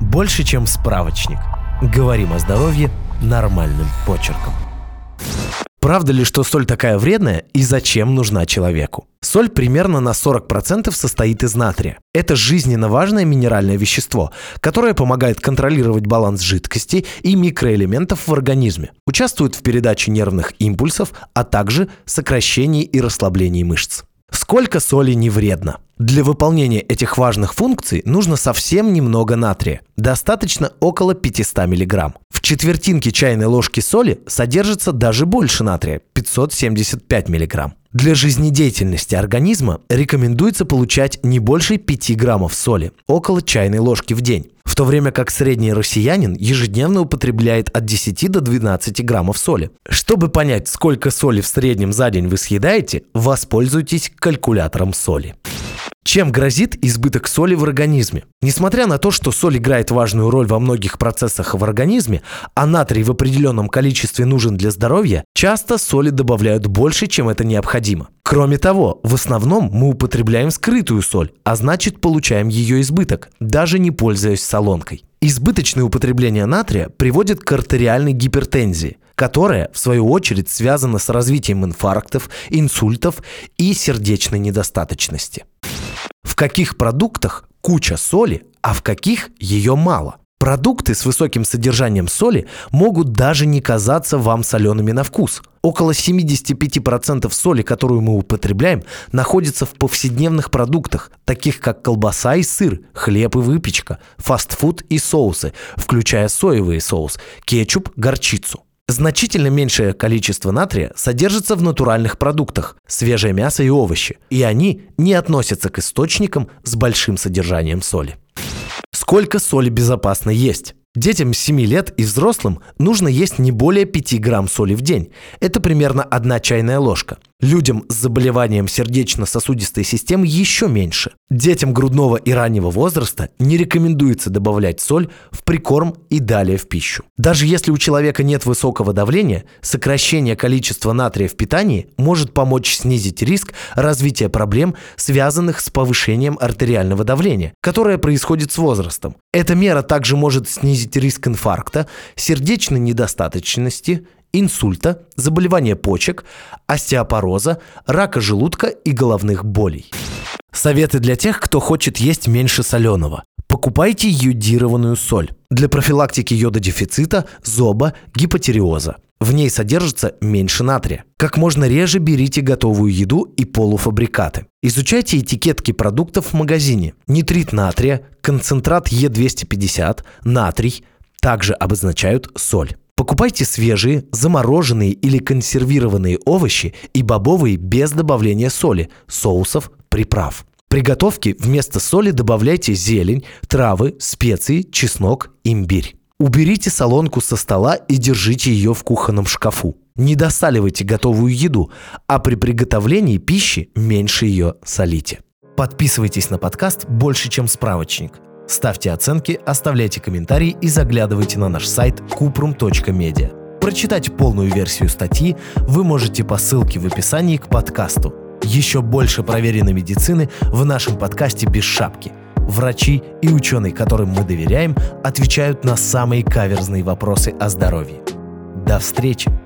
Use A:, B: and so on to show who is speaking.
A: Больше, чем справочник. Говорим о здоровье нормальным почерком. Правда ли, что соль такая вредная и зачем нужна человеку? Соль примерно на 40% состоит из натрия. Это жизненно важное минеральное вещество, которое помогает контролировать баланс жидкости и микроэлементов в организме, участвует в передаче нервных импульсов, а также сокращении и расслаблении мышц. Сколько соли не вредно? Для выполнения этих важных функций нужно совсем немного натрия. Достаточно около 500 мг. В четвертинке чайной ложки соли содержится даже больше натрия – 575 мг. Для жизнедеятельности организма рекомендуется получать не больше 5 граммов соли, около чайной ложки в день, в то время как средний россиянин ежедневно употребляет от 10 до 12 граммов соли. Чтобы понять, сколько соли в среднем за день вы съедаете, воспользуйтесь калькулятором соли. Чем грозит избыток соли в организме? Несмотря на то, что соль играет важную роль во многих процессах в организме, а натрий в определенном количестве нужен для здоровья, часто соли добавляют больше, чем это необходимо. Кроме того, в основном мы употребляем скрытую соль, а значит получаем ее избыток, даже не пользуясь солонкой. Избыточное употребление натрия приводит к артериальной гипертензии, которая, в свою очередь, связана с развитием инфарктов, инсультов и сердечной недостаточности в каких продуктах куча соли, а в каких ее мало. Продукты с высоким содержанием соли могут даже не казаться вам солеными на вкус. Около 75% соли, которую мы употребляем, находится в повседневных продуктах, таких как колбаса и сыр, хлеб и выпечка, фастфуд и соусы, включая соевый соус, кетчуп, горчицу. Значительно меньшее количество натрия содержится в натуральных продуктах, свежее мясо и овощи, и они не относятся к источникам с большим содержанием соли. Сколько соли безопасно есть? Детям 7 лет и взрослым нужно есть не более 5 грамм соли в день. Это примерно одна чайная ложка. Людям с заболеванием сердечно-сосудистой системы еще меньше. Детям грудного и раннего возраста не рекомендуется добавлять соль в прикорм и далее в пищу. Даже если у человека нет высокого давления, сокращение количества натрия в питании может помочь снизить риск развития проблем, связанных с повышением артериального давления, которое происходит с возрастом. Эта мера также может снизить риск инфаркта, сердечной недостаточности, инсульта, заболевания почек, остеопороза, рака желудка и головных болей. Советы для тех, кто хочет есть меньше соленого. Покупайте йодированную соль для профилактики йододефицита, зоба, гипотериоза. В ней содержится меньше натрия. Как можно реже берите готовую еду и полуфабрикаты. Изучайте этикетки продуктов в магазине. Нитрит натрия, концентрат Е250, натрий также обозначают соль. Покупайте свежие, замороженные или консервированные овощи и бобовые без добавления соли, соусов, приправ. При готовке вместо соли добавляйте зелень, травы, специи, чеснок, имбирь. Уберите солонку со стола и держите ее в кухонном шкафу. Не досаливайте готовую еду, а при приготовлении пищи меньше ее солите. Подписывайтесь на подкаст «Больше, чем справочник». Ставьте оценки, оставляйте комментарии и заглядывайте на наш сайт kuprum.media. Прочитать полную версию статьи вы можете по ссылке в описании к подкасту. Еще больше проверенной медицины в нашем подкасте «Без шапки». Врачи и ученые, которым мы доверяем, отвечают на самые каверзные вопросы о здоровье. До встречи!